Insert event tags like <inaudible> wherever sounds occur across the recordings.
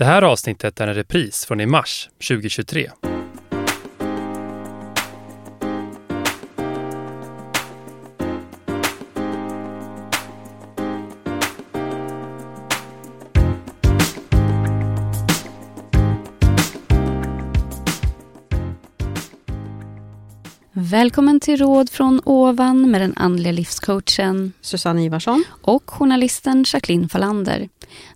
Det här avsnittet är en repris från i mars 2023. Välkommen till Råd från ovan med den andliga livscoachen Susanne Ivarsson och journalisten Jacqueline Fallander.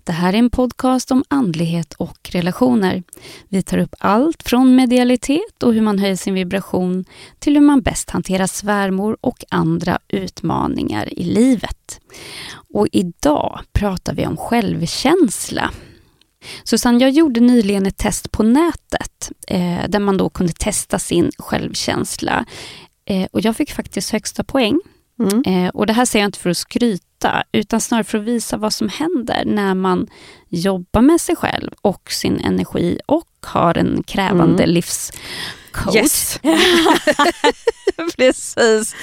Det här är en podcast om andlighet och relationer. Vi tar upp allt från medialitet och hur man höjer sin vibration till hur man bäst hanterar svärmor och andra utmaningar i livet. Och idag pratar vi om självkänsla. Susanne, jag gjorde nyligen ett test på nätet eh, där man då kunde testa sin självkänsla. Eh, och jag fick faktiskt högsta poäng. Mm. Eh, och det här säger jag inte för att skryta, utan snarare för att visa vad som händer när man jobbar med sig själv och sin energi och har en krävande mm. livs coach. Yes. <laughs> <laughs> <laughs> Precis,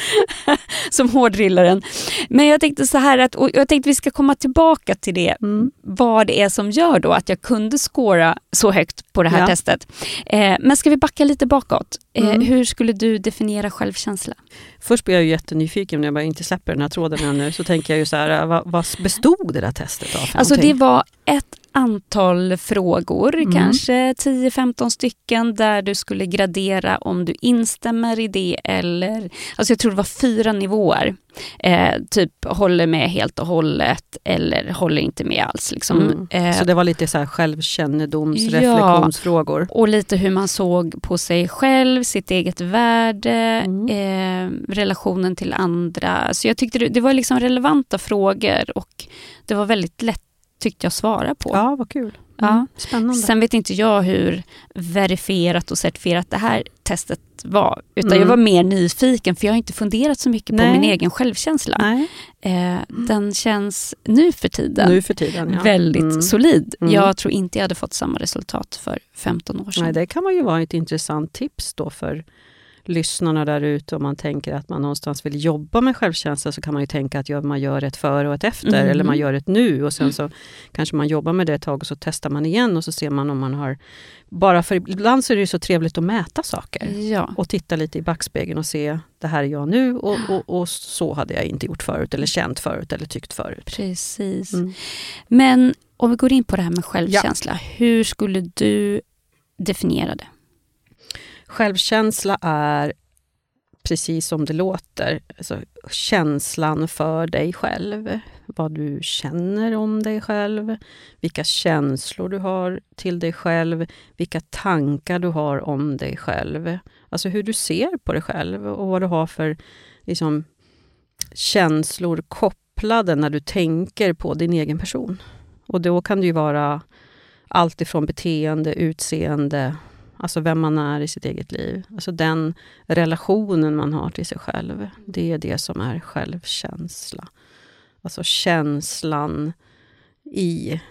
som hårdrillaren. Men jag tänkte så här att, och jag tänkte vi ska komma tillbaka till det, mm. vad det är som gör då att jag kunde skåra så högt på det här ja. testet. Eh, men ska vi backa lite bakåt? Eh, mm. Hur skulle du definiera självkänsla? Först blir jag ju jättenyfiken när jag bara inte släpper den här tråden ännu. Så tänker jag ju så här, vad, vad bestod det där testet av? Alltså det var ett antal frågor, mm. kanske 10-15 stycken, där du skulle gradera om du instämmer i det eller... Alltså jag tror det var fyra nivåer. Eh, typ håller med helt och hållet eller håller inte med alls. Liksom. Mm. Eh, så det var lite så här självkännedoms, reflektionsfrågor? Ja, och lite hur man såg på sig själv, sitt eget värde, mm. eh, relationen till andra. Så jag tyckte det, det var liksom relevanta frågor och det var väldigt lätt tyckte jag svara på. Ja, vad kul. Mm, ja. Spännande. Sen vet inte jag hur verifierat och certifierat det här testet var. Utan mm. jag var mer nyfiken för jag har inte funderat så mycket Nej. på min egen självkänsla. Eh, den känns nu för tiden, nu för tiden ja. väldigt mm. solid. Mm. Jag tror inte jag hade fått samma resultat för 15 år sedan. Nej, det kan man ju vara ett intressant tips då för lyssnarna där ute, om man tänker att man någonstans vill jobba med självkänsla, så kan man ju tänka att man gör ett före och ett efter, mm. eller man gör ett nu och sen mm. så kanske man jobbar med det ett tag och så testar man igen och så ser man om man har... Bara för ibland så är det ju så trevligt att mäta saker ja. och titta lite i backspegeln och se, det här är jag nu och, och, och så hade jag inte gjort förut, eller känt förut, eller tyckt förut. Precis. Mm. Men om vi går in på det här med självkänsla, ja. hur skulle du definiera det? Självkänsla är precis som det låter, alltså känslan för dig själv. Vad du känner om dig själv, vilka känslor du har till dig själv, vilka tankar du har om dig själv. Alltså hur du ser på dig själv och vad du har för liksom, känslor kopplade när du tänker på din egen person. Och då kan det ju vara allt ifrån beteende, utseende, Alltså vem man är i sitt eget liv. Alltså den relationen man har till sig själv. Det är det som är självkänsla. Alltså känslan i,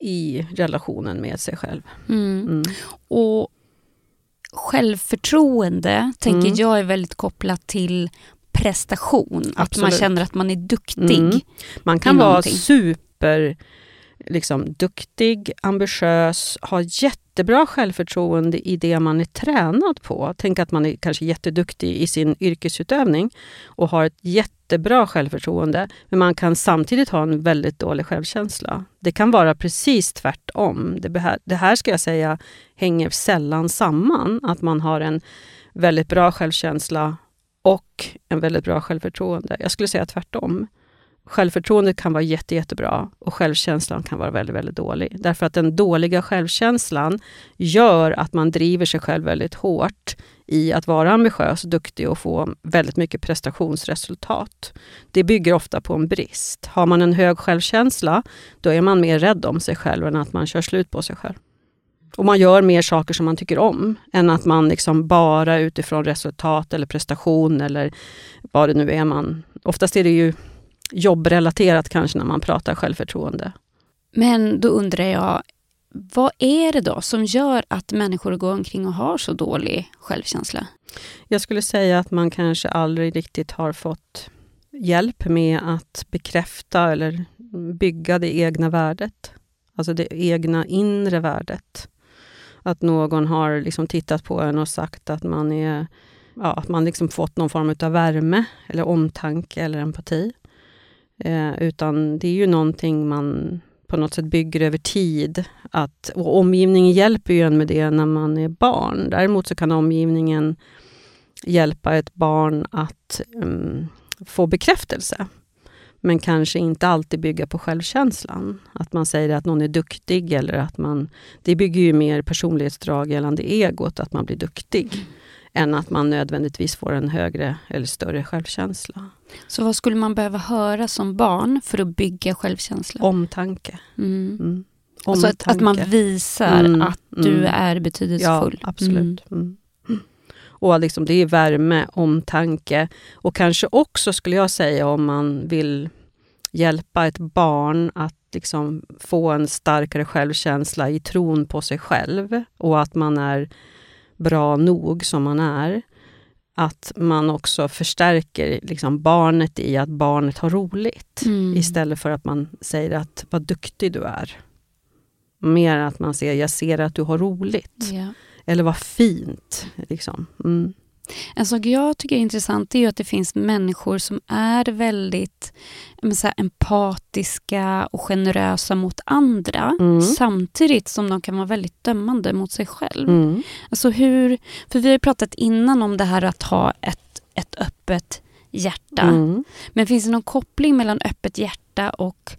i relationen med sig själv. Mm. Mm. Och självförtroende tänker mm. jag är väldigt kopplat till prestation. Absolut. Att man känner att man är duktig. Mm. Man kan vara super liksom, duktig, ambitiös, har jättebra självförtroende i det man är tränad på. Tänk att man är kanske jätteduktig i sin yrkesutövning och har ett jättebra självförtroende, men man kan samtidigt ha en väldigt dålig självkänsla. Det kan vara precis tvärtom. Det, här, det här ska jag säga hänger sällan samman, att man har en väldigt bra självkänsla och en väldigt bra självförtroende. Jag skulle säga tvärtom. Självförtroendet kan vara jätte, jättebra och självkänslan kan vara väldigt, väldigt dålig. Därför att den dåliga självkänslan gör att man driver sig själv väldigt hårt i att vara ambitiös, duktig och få väldigt mycket prestationsresultat. Det bygger ofta på en brist. Har man en hög självkänsla, då är man mer rädd om sig själv än att man kör slut på sig själv. Och man gör mer saker som man tycker om, än att man liksom bara utifrån resultat eller prestation eller vad det nu är man... Oftast är det ju jobbrelaterat kanske när man pratar självförtroende. Men då undrar jag, vad är det då som gör att människor går omkring och har så dålig självkänsla? Jag skulle säga att man kanske aldrig riktigt har fått hjälp med att bekräfta eller bygga det egna värdet. Alltså det egna inre värdet. Att någon har liksom tittat på en och sagt att man är ja, att man liksom fått någon form av värme, eller omtanke eller empati. Eh, utan det är ju någonting man på något sätt bygger över tid. Att, och omgivningen hjälper ju en med det när man är barn. Däremot så kan omgivningen hjälpa ett barn att um, få bekräftelse. Men kanske inte alltid bygga på självkänslan. Att man säger att någon är duktig eller att man... Det bygger ju mer personlighetsdrag gällande egot, att man blir duktig än att man nödvändigtvis får en högre eller större självkänsla. Så vad skulle man behöva höra som barn för att bygga självkänsla? Omtanke. Mm. Mm. Alltså att, att, man visar mm. att du mm. är betydelsefull. Ja, absolut. Mm. Mm. Och liksom det är värme, omtanke och kanske också skulle jag säga om man vill hjälpa ett barn att liksom få en starkare självkänsla i tron på sig själv och att man är bra nog som man är. Att man också förstärker liksom barnet i att barnet har roligt. Mm. Istället för att man säger att vad duktig du är. Mer att man säger, jag ser att du har roligt. Ja. Eller vad fint. Liksom. Mm. En sak jag tycker är intressant är att det finns människor som är väldigt så här, empatiska och generösa mot andra mm. samtidigt som de kan vara väldigt dömande mot sig själv. Mm. Alltså hur, för vi har pratat innan om det här att ha ett, ett öppet hjärta. Mm. Men finns det någon koppling mellan öppet hjärta och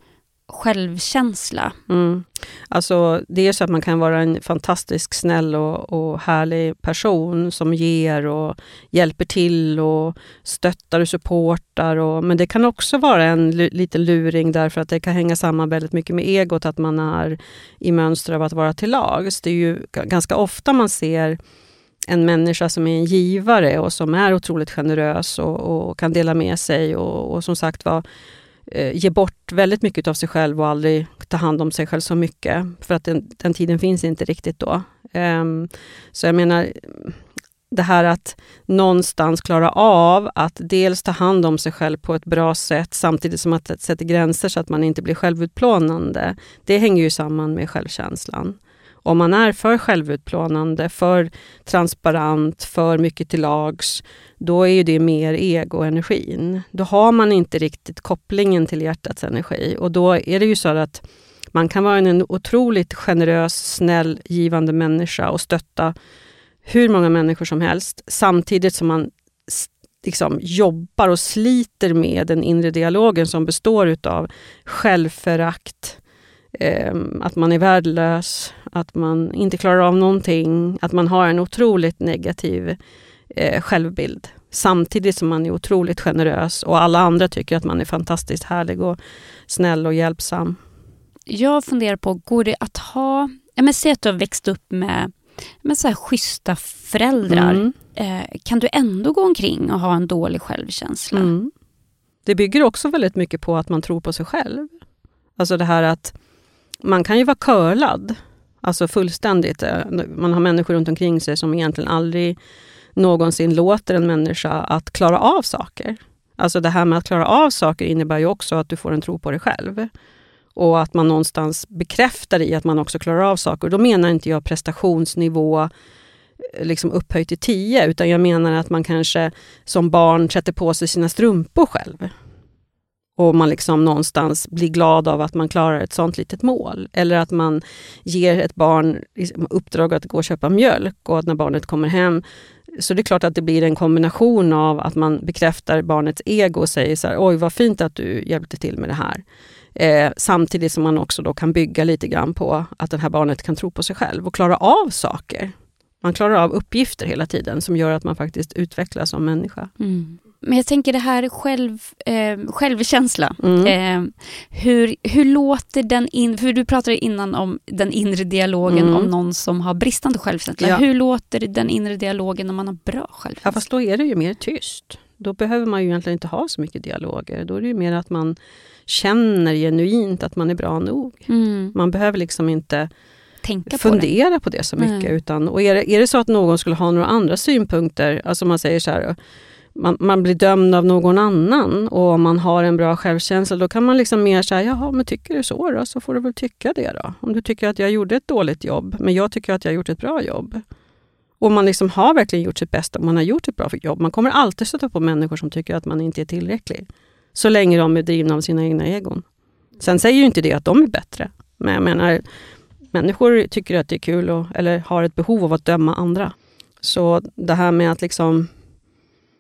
självkänsla. Mm. Alltså, det är så att man kan vara en fantastisk snäll och, och härlig person som ger och hjälper till och stöttar och supportar. Och, men det kan också vara en liten luring därför att det kan hänga samman väldigt mycket med egot, att man är i mönster av att vara till lags. Det är ju ganska ofta man ser en människa som är en givare och som är otroligt generös och, och kan dela med sig och, och som sagt var eh, ge bort väldigt mycket av sig själv och aldrig ta hand om sig själv så mycket. För att den, den tiden finns inte riktigt då. Eh, så jag menar, det här att någonstans klara av att dels ta hand om sig själv på ett bra sätt samtidigt som att sätta gränser så att man inte blir självutplånande. Det hänger ju samman med självkänslan. Om man är för självutplånande, för transparent, för mycket till lags, då är ju det mer egoenergin. Då har man inte riktigt kopplingen till hjärtats energi och då är det ju så att man kan vara en otroligt generös, snäll, givande människa och stötta hur många människor som helst samtidigt som man liksom jobbar och sliter med den inre dialogen som består utav självförakt, eh, att man är värdelös, att man inte klarar av någonting, att man har en otroligt negativ eh, självbild. Samtidigt som man är otroligt generös och alla andra tycker att man är fantastiskt härlig och snäll och hjälpsam. Jag funderar på, går det att ha... Ja, men säg att du har växt upp med, med så här schyssta föräldrar. Mm. Eh, kan du ändå gå omkring och ha en dålig självkänsla? Mm. Det bygger också väldigt mycket på att man tror på sig själv. Alltså det här att man kan ju vara curlad, alltså fullständigt. Eh, man har människor runt omkring sig som egentligen aldrig någonsin låter en människa att klara av saker. Alltså det här med att klara av saker innebär ju också att du får en tro på dig själv. Och att man någonstans bekräftar i att man också klarar av saker. Då menar inte jag prestationsnivå eh, liksom upphöjt till 10, utan jag menar att man kanske som barn sätter på sig sina strumpor själv och man liksom någonstans blir glad av att man klarar ett sånt litet mål. Eller att man ger ett barn liksom uppdrag att gå och köpa mjölk och att när barnet kommer hem så det är klart att det blir en kombination av att man bekräftar barnets ego och säger så här, oj vad fint att du hjälpte till med det här. Eh, samtidigt som man också då kan bygga lite grann på att det här barnet kan tro på sig själv och klara av saker. Man klarar av uppgifter hela tiden som gör att man faktiskt utvecklas som människa. Mm. Men jag tänker det här själv, eh, självkänsla. Mm. Eh, hur, hur låter den in... För du pratade innan om den inre dialogen mm. om någon som har bristande självkänsla. Ja. Hur låter den inre dialogen om man har bra självkänsla? Ja, fast då är det ju mer tyst. Då behöver man ju egentligen inte ha så mycket dialoger. Då är det ju mer att man känner genuint att man är bra nog. Mm. Man behöver liksom inte Tänka fundera på det. på det så mycket. Utan, och är det, är det så att någon skulle ha några andra synpunkter, alltså man säger så här man, man blir dömd av någon annan och om man har en bra självkänsla då kan man liksom mer säga, jaha men tycker du så då, så får du väl tycka det då. Om du tycker att jag gjorde ett dåligt jobb, men jag tycker att jag har gjort ett bra jobb. Och man liksom har verkligen gjort sitt bästa, man har gjort ett bra jobb. Man kommer alltid stöta på människor som tycker att man inte är tillräcklig. Så länge de är drivna av sina egna egon. Sen säger ju inte det att de är bättre. Men jag menar, människor tycker att det är kul och, eller har ett behov av att döma andra. Så det här med att liksom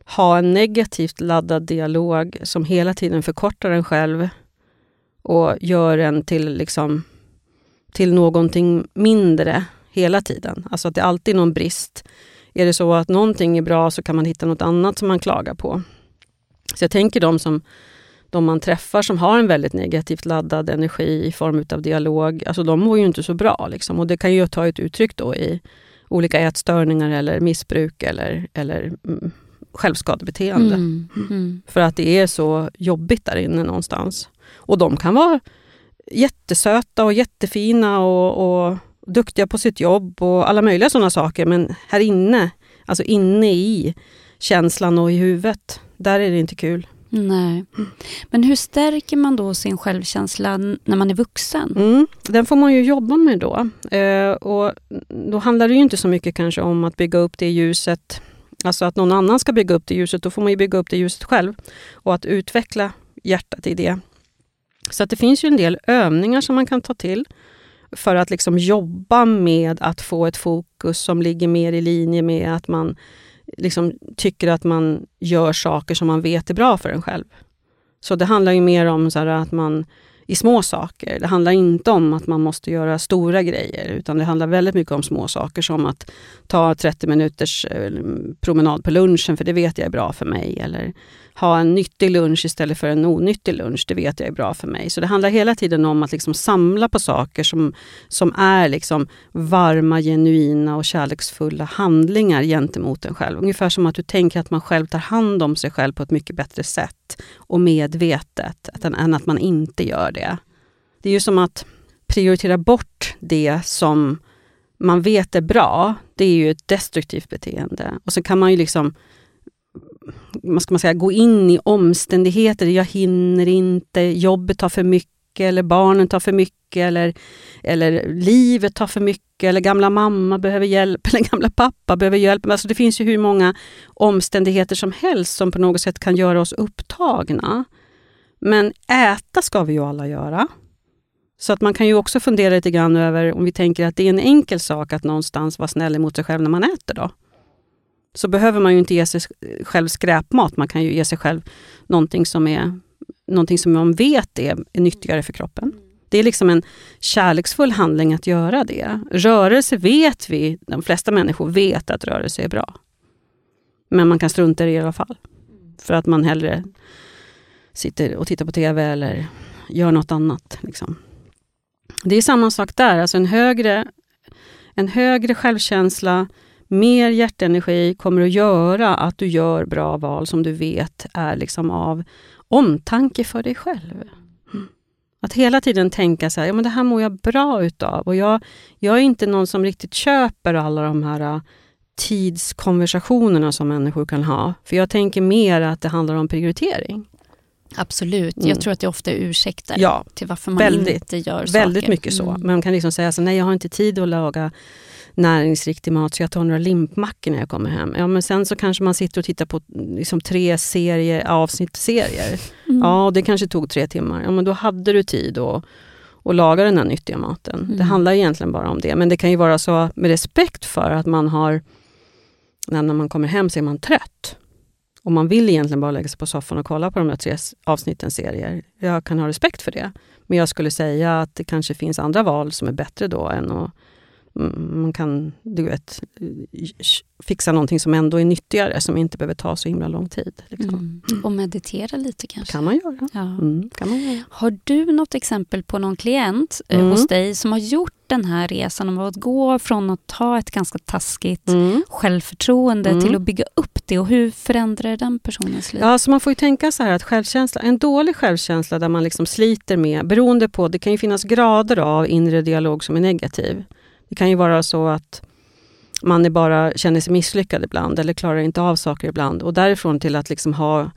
ha en negativt laddad dialog som hela tiden förkortar en själv och gör en till, liksom, till någonting mindre hela tiden. Alltså att det alltid är någon brist. Är det så att någonting är bra så kan man hitta något annat som man klagar på. Så jag tänker de som de man träffar som har en väldigt negativt laddad energi i form av dialog, alltså de mår ju inte så bra. Liksom. Och det kan ju ta ett uttryck då i olika ätstörningar eller missbruk eller, eller mm, självskadebeteende. Mm, mm. För att det är så jobbigt där inne någonstans. Och de kan vara jättesöta och jättefina och, och duktiga på sitt jobb och alla möjliga sådana saker. Men här inne, alltså inne i känslan och i huvudet, där är det inte kul. Nej. Men hur stärker man då sin självkänsla när man är vuxen? Mm, den får man ju jobba med då. Eh, och då handlar det ju inte så mycket kanske om att bygga upp det ljuset, alltså att någon annan ska bygga upp det ljuset. Då får man ju bygga upp det ljuset själv och att utveckla hjärtat i det. Så att det finns ju en del övningar som man kan ta till för att liksom jobba med att få ett fokus som ligger mer i linje med att man liksom tycker att man gör saker som man vet är bra för en själv. Så det handlar ju mer om så att man i små saker. Det handlar inte om att man måste göra stora grejer, utan det handlar väldigt mycket om små saker som att ta 30 minuters eh, promenad på lunchen, för det vet jag är bra för mig. Eller ha en nyttig lunch istället för en onyttig lunch, det vet jag är bra för mig. Så det handlar hela tiden om att liksom samla på saker som, som är liksom varma, genuina och kärleksfulla handlingar gentemot en själv. Ungefär som att du tänker att man själv tar hand om sig själv på ett mycket bättre sätt och medvetet, än att man inte gör det. Det är ju som att prioritera bort det som man vet är bra, det är ju ett destruktivt beteende. Och så kan man ju liksom vad ska man säga, gå in i omständigheter. Jag hinner inte, jobbet tar för mycket eller barnen tar för mycket eller, eller livet tar för mycket eller gamla mamma behöver hjälp <laughs> eller gamla pappa behöver hjälp. Alltså det finns ju hur många omständigheter som helst som på något sätt kan göra oss upptagna. Men äta ska vi ju alla göra. Så att man kan ju också fundera lite grann över om vi tänker att det är en enkel sak att någonstans vara snäll mot sig själv när man äter då så behöver man ju inte ge sig själv skräpmat. Man kan ju ge sig själv någonting som, är, någonting som man vet är, är nyttigare för kroppen. Det är liksom en kärleksfull handling att göra det. Rörelse vet vi, de flesta människor vet att rörelse är bra. Men man kan strunta i det i alla fall. För att man hellre sitter och tittar på TV eller gör något annat. Liksom. Det är samma sak där, alltså en högre, en högre självkänsla, mer hjärtenergi kommer att göra att du gör bra val som du vet är liksom av omtanke för dig själv. Att hela tiden tänka så här, ja men det här mår jag bra utav. Och jag, jag är inte någon som riktigt köper alla de här äh, tidskonversationerna som människor kan ha. För jag tänker mer att det handlar om prioritering. Absolut. Mm. Jag tror att det ofta är ursäkter ja, till varför man väldigt, inte gör saker. Väldigt mycket så. Mm. Man kan liksom säga så nej jag har inte tid att laga näringsriktig mat så jag tar några limpmackor när jag kommer hem. Ja, men sen så kanske man sitter och tittar på liksom, tre serier. Mm. Ja, och det kanske tog tre timmar. Ja, men då hade du tid att och laga den här nyttiga maten. Mm. Det handlar egentligen bara om det. Men det kan ju vara så med respekt för att man har, när man kommer hem så är man trött. Och man vill egentligen bara lägga sig på soffan och kolla på de här tre avsnitten serier. Jag kan ha respekt för det. Men jag skulle säga att det kanske finns andra val som är bättre då än att man kan du vet, fixa någonting som ändå är nyttigare, som inte behöver ta så himla lång tid. Liksom. Mm. Och meditera lite kanske? kan man göra. Ja. Mm, kan man göra. Har du något exempel på någon klient eh, mm. hos dig som har gjort den här resan om att gå från att ha ett ganska taskigt mm. självförtroende till mm. att bygga upp det och hur förändrar den personens liv? Ja, så man får ju tänka så här att självkänsla, en dålig självkänsla där man liksom sliter med, beroende på, det kan ju finnas grader av inre dialog som är negativ. Det kan ju vara så att man är bara känner sig misslyckad ibland eller klarar inte av saker ibland. Och därifrån till att liksom ha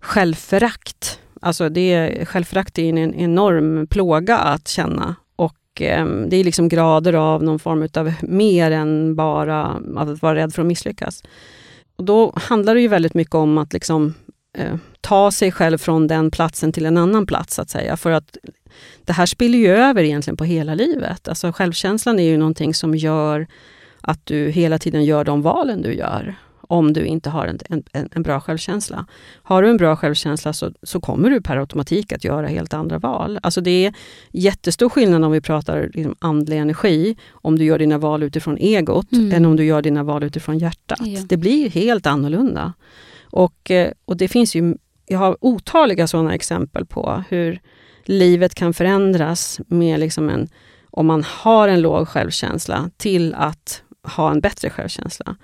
självförakt. Alltså det, självförakt är en enorm plåga att känna. Och eh, det är liksom grader av någon form av mer än bara att vara rädd för att misslyckas. Och då handlar det ju väldigt mycket om att liksom, eh, ta sig själv från den platsen till en annan plats, så att säga. För att det här spiller ju över egentligen på hela livet. Alltså självkänslan är ju någonting som gör att du hela tiden gör de valen du gör om du inte har en, en, en bra självkänsla. Har du en bra självkänsla så, så, kommer du per automatik att göra helt andra val. Alltså det är jättestor skillnad om vi pratar liksom andlig energi, om du gör dina val utifrån egot, mm. än om du gör dina val utifrån hjärtat. Ja. Det blir helt annorlunda. Och, eh, och det finns ju, jag har otaliga sådana exempel på hur livet kan förändras med liksom en, om man har en låg självkänsla, till att ha en bättre självkänsla.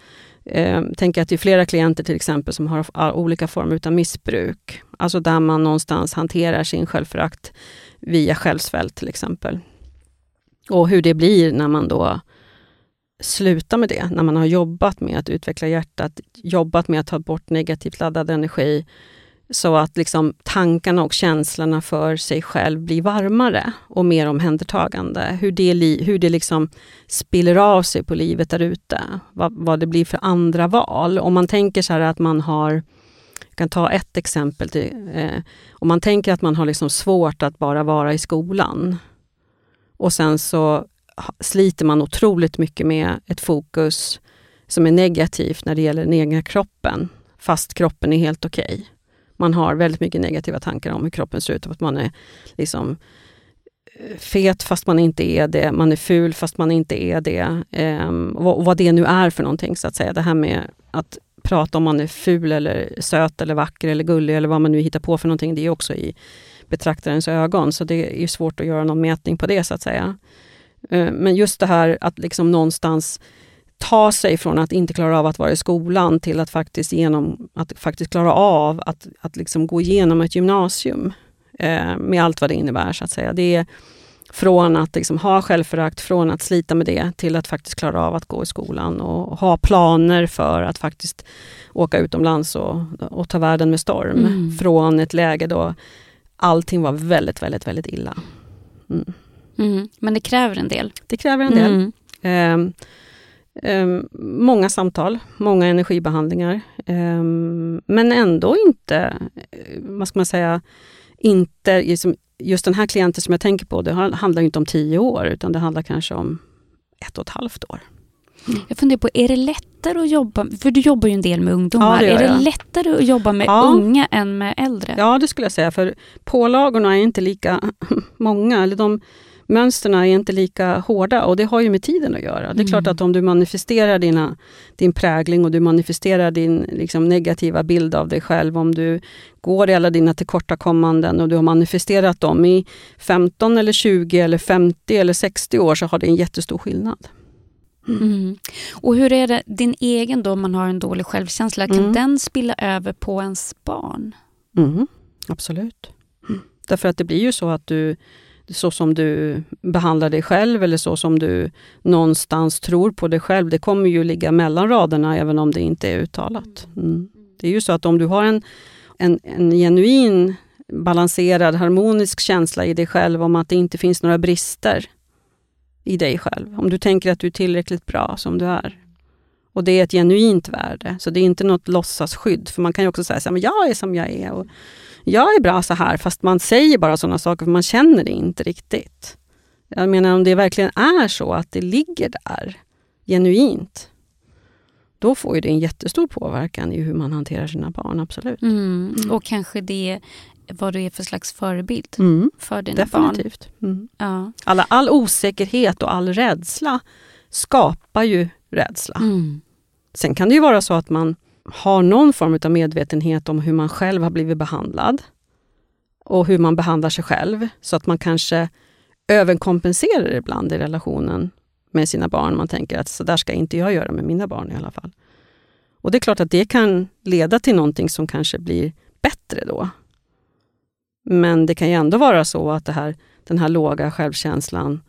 Eh, tänk att det är flera klienter till exempel som har olika former av missbruk. Alltså där man någonstans hanterar sin självförakt via självsvält till exempel. Och hur det blir när man då sluta med det, när man har jobbat med att utveckla hjärtat, jobbat med att ta bort negativt laddad energi, så att liksom tankarna och känslorna för sig själv blir varmare och mer omhändertagande. Hur det, hur det liksom spiller av sig på livet där ute. Vad, vad det blir för andra val. Om man tänker så här att man har jag kan ta ett exempel. Till, eh, om man tänker att man har liksom svårt att bara vara i skolan och sen så sliter man otroligt mycket med ett fokus som är negativt när det gäller den egna kroppen, fast kroppen är helt okej. Okay man har väldigt mycket negativa tankar om hur kroppen ser ut. Att man är liksom eh, fet fast man inte är det, man är ful fast man inte är det. Um, och vad det nu är för någonting så att säga. Det här med att prata om man är ful eller söt eller vacker eller gullig eller vad man nu hittar på för någonting. Det är också i betraktarens ögon. Så det är svårt att göra någon mätning på det så att säga. Uh, men just det här att liksom någonstans ta sig från att inte klara av att vara i skolan till att faktiskt, genom, att faktiskt klara av att, att liksom gå igenom ett gymnasium eh, med allt vad det innebär. så att säga. Det är från att liksom ha självförakt, från att slita med det till att faktiskt klara av att gå i skolan och ha planer för att faktiskt åka utomlands och, och ta världen med storm. Mm. Från ett läge då allting var väldigt, väldigt, väldigt illa. Mm. Mm. Men det kräver en del. Det kräver en del. Eh, Um, många samtal, många energibehandlingar. Um, men ändå inte, eh, vad ska man säga, inte liksom, just den här klienten som jag tänker på, det handlar inte om tio år, utan det handlar kanske om ett och ett halvt år. Jag funderar på, är det lättare att jobba, för du jobbar ju en del med ungdomar, ja, det är det lättare att jobba med ja. unga än med äldre? Ja, det skulle jag säga, för pålagorna är inte lika <laughs> många. Eller de, mönstren är inte lika hårda och det har ju med tiden att göra. Det är mm. klart att om du manifesterar dina, din prägling och du manifesterar din liksom, negativa bild av dig själv, om du går i alla dina tillkortakommanden och du har manifesterat dem i 15 eller 20 eller 50 eller 60 år så har det en jättestor skillnad. Mm. Mm. Och hur är det, din egen då, om man har en dålig självkänsla, kan mm. den spilla över på ens barn? Mm. Absolut. Därför att det blir ju så att du så som du behandlar dig själv eller så som du någonstans tror på dig själv, det kommer ju ligga mellan raderna även om det inte är uttalat. Mm. Det är ju så att om du har en, en, en genuin, balanserad, harmonisk känsla i dig själv om att det inte finns några brister i dig själv. Om du tänker att du är tillräckligt bra som du är. Och det är ett genuint värde, så det är inte något låtsasskydd. För man kan ju också säga att jag är som jag är. Och jag är bra så här, fast man säger bara sådana saker för man känner det inte riktigt. Jag menar om det verkligen är så att det ligger där genuint, då får ju det en jättestor påverkan i hur man hanterar sina barn, absolut. Mm. Mm. Och kanske det vad du är för slags förebild mm. för dina Definitivt. barn. Mm. Ja. Alla, all osäkerhet och all rädsla skapar ju rädsla. Mm. Sen kan det ju vara så att man har någon form av medvetenhet om hur man själv har blivit behandlad och hur man behandlar sig själv, så att man kanske överkompenserar ibland i relationen med sina barn. Man tänker att så där ska inte jag göra med mina barn i alla fall. Och det är klart att det kan leda till någonting som kanske blir bättre då. Men det kan ju ändå vara så att det här, den här låga självkänslan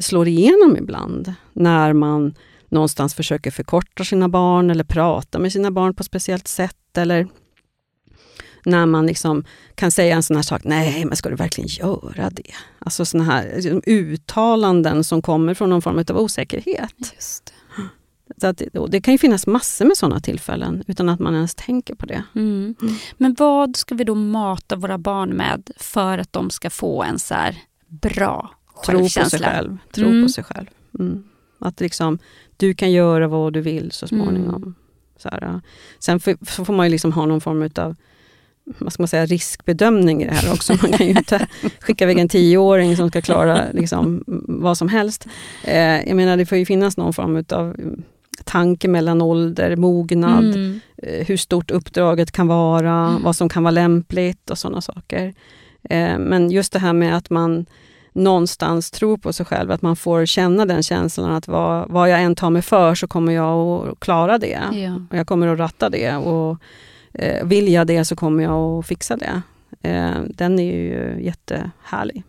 slår igenom ibland när man någonstans försöker förkorta sina barn eller prata med sina barn på ett speciellt sätt. Eller när man liksom kan säga en sån här sak, nej men ska du verkligen göra det? Alltså såna här liksom, uttalanden som kommer från någon form av osäkerhet. Just Så att, det kan ju finnas massor med sådana tillfällen utan att man ens tänker på det. Mm. Men vad ska vi då mata våra barn med för att de ska få en så bra Tro på sig självkänsla? själv. Tro Mm. på sig själv. Mm. Att liksom, du kan göra vad du vill så småningom. Mm. Så här. Sen får, så får man ju liksom ha någon form av vad ska man säga, riskbedömning i det här också. Man kan ju inte <laughs> skicka iväg en tioåring som ska klara liksom, vad som helst. Eh, jag menar, det får ju finnas någon form av tanke mellan ålder, mognad, Mm. eh, hur stort uppdraget kan vara, Mm. vad som kan vara lämpligt och sådana saker. Eh, men just det här med att man någonstans tror på sig själv, att man får känna den känslan att vad, vad jag än tar mig för så kommer jag att klara det. Ja. Och jag kommer att ratta det och eh, vill jag det så kommer jag att fixa det. Eh, den är ju jättehärlig.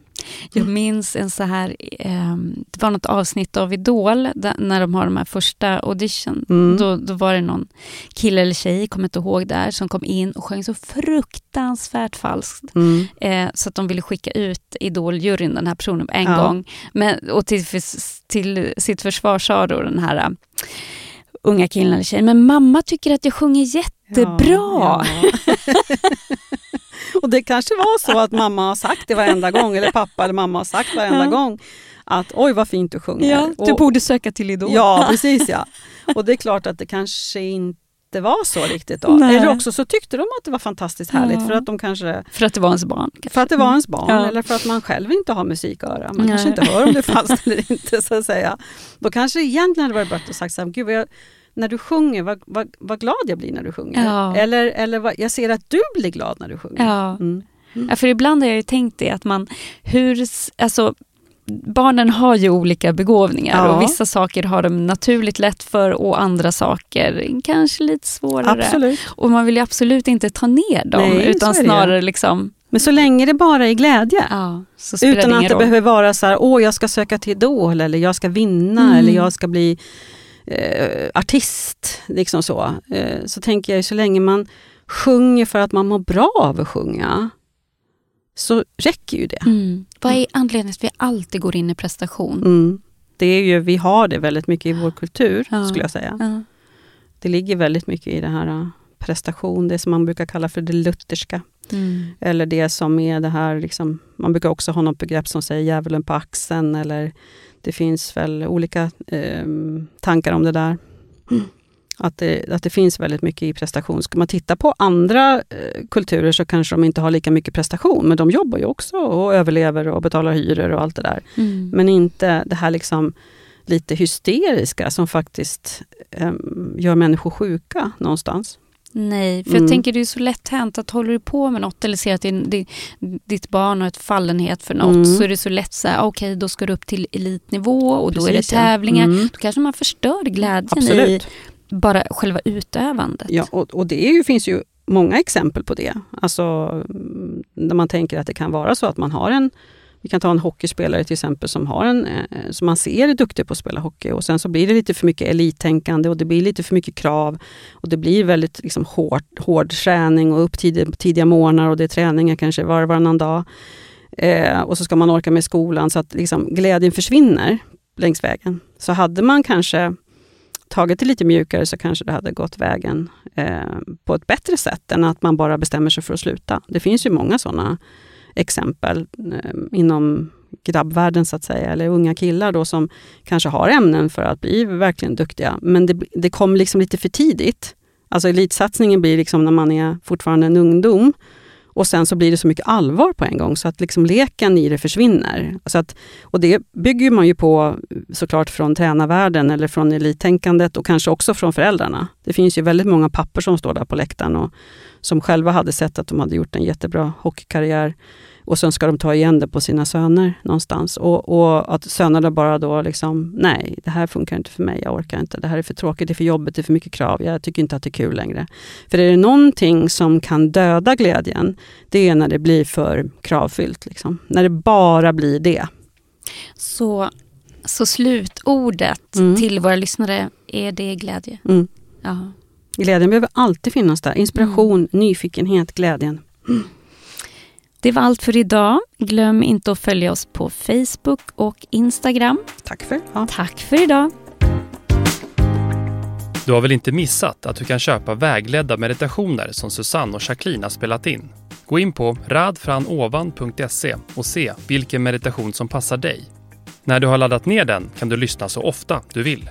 Jag minns en så här, ehm, det var något avsnitt av Idol där, när de har de här första audition. Mm. Då, då var det någon kille eller tjej, kommer inte ihåg där, som kom in och sjöng så fruktansvärt falskt. Mm. Eh, så att de ville skicka ut Idol-juryn, den här personen, en Ja. gång. Men, och till, till sitt försvar sa då den här uh, unga killen eller tjejen, men mamma tycker att jag sjunger jättebra. Ja, ja. <laughs> <laughs> och det kanske var så att mamma har sagt det varenda gång, eller pappa eller mamma har sagt varenda Ja. gång att oj vad fint du sjunger. Ja, du och, borde söka till Idol. ja, <laughs> precis ja. Och det är klart att det kanske inte var så riktigt då. Nej. Eller också så tyckte de att det var fantastiskt härligt Ja. för att de kanske För att det var ens barn. kanske. för att det var ens barn Ja. eller för att man själv inte har musiköra. Man Nej. kanske inte hör om det <laughs> är falskt eller inte. så att säga. Då kanske det egentligen hade varit bättre att sagt så här, Gud, vad jag, när du sjunger, vad, vad, vad glad jag blir när du sjunger. Ja. Eller, eller vad, jag ser att du blir glad när du sjunger. Ja. Mm. Ja, för ibland har jag ju tänkt det att man, hur, alltså barnen har ju olika begåvningar Ja. och vissa saker har de naturligt lätt för och andra saker kanske lite svårare. Absolut. Och man vill ju absolut inte ta ner dem Nej, utan snarare liksom, Men så länge det bara är glädje. ja, Utan det att det roll. behöver vara så här, åh jag ska söka till Idol eller jag ska vinna Mm. eller jag ska bli eh, artist. Liksom så. Eh, så tänker jag så länge man sjunger för att man mår bra av att sjunga så räcker ju det. Mm. Vad är anledningen till att vi alltid går in i prestation? Mm. Det är ju, vi har det väldigt mycket i vår kultur Ja. skulle jag säga. Ja. Det ligger väldigt mycket i det här eh, prestation, det som man brukar kalla för det lutherska. Mm. Eller det som är det här, liksom, man brukar också ha något begrepp som säger djävulen på axeln. Eller det finns väl olika eh, tankar om det där. Att det, att det finns väldigt mycket i prestation. Ska man titta på andra eh, kulturer så kanske de inte har lika mycket prestation. Men de jobbar ju också och överlever och betalar hyror och allt det där. Mm. Men inte det här liksom lite hysteriska som faktiskt eh, gör människor sjuka någonstans. Nej, för Mm. jag tänker det är så lätt hänt att håller du på med något eller ser att din, ditt barn har ett fallenhet för något Mm. så är det så lätt så här, okej då ska du upp till elitnivå och då är det Precis, ja. tävlingar. Mm. Då kanske man förstör glädjen i Absolut. bara själva utövandet. Ja, och, och det är ju, finns ju många exempel på det. Alltså, när man tänker att det kan vara så att man har en vi kan ta en hockeyspelare till exempel som har en, eh, som man ser är duktig på att spela hockey och sen så blir det lite för mycket elittänkande och det blir lite för mycket krav. Och det blir väldigt liksom, hård, hård träning och upp tidiga, tidiga morgnar och det är träningar kanske var och varannan dag. Eh, och så ska man orka med skolan så att liksom, glädjen försvinner längs vägen. Så hade man kanske tagit det lite mjukare så kanske det hade gått vägen eh, på ett bättre sätt än att man bara bestämmer sig för att sluta. Det finns ju många sådana exempel eh, inom grabbvärlden så att säga, eller unga killar då som kanske har ämnen för att bli verkligen duktiga. Men det, det kom liksom lite för tidigt. Alltså elitsatsningen blir liksom när man är fortfarande en ungdom och sen så blir det så mycket allvar på en gång så att liksom leken i det försvinner. Så att, och det bygger man ju på eh, såklart från tränarvärlden eller från elittänkandet och kanske också från föräldrarna. Det finns ju väldigt många papper som står där på läktaren och som själva hade sett att de hade gjort en jättebra hockeykarriär och sen ska de ta igen det på sina söner någonstans. Och, och att sönerna bara då liksom, nej, det här funkar inte för mig, jag orkar inte, det här är för tråkigt, det är för jobbigt, det är för mycket krav, jag tycker inte att det är kul längre. För är det någonting som kan döda glädjen, det är när det blir för kravfyllt. Liksom. När det bara blir det. Så Så slutordet Mm. till våra lyssnare, är det glädje? Mm. Ja. Glädjen behöver alltid finnas där. Inspiration, nyfikenhet, glädjen. Det var allt för idag. Glöm inte att följa oss på Facebook och Instagram. Tack för ja. Tack för idag. Du har väl inte missat att du kan köpa vägledda meditationer som Susanne och Jacqueline har spelat in? Gå in på radfranovan.se och se vilken meditation som passar dig. När du har laddat ner den kan du lyssna så ofta du vill.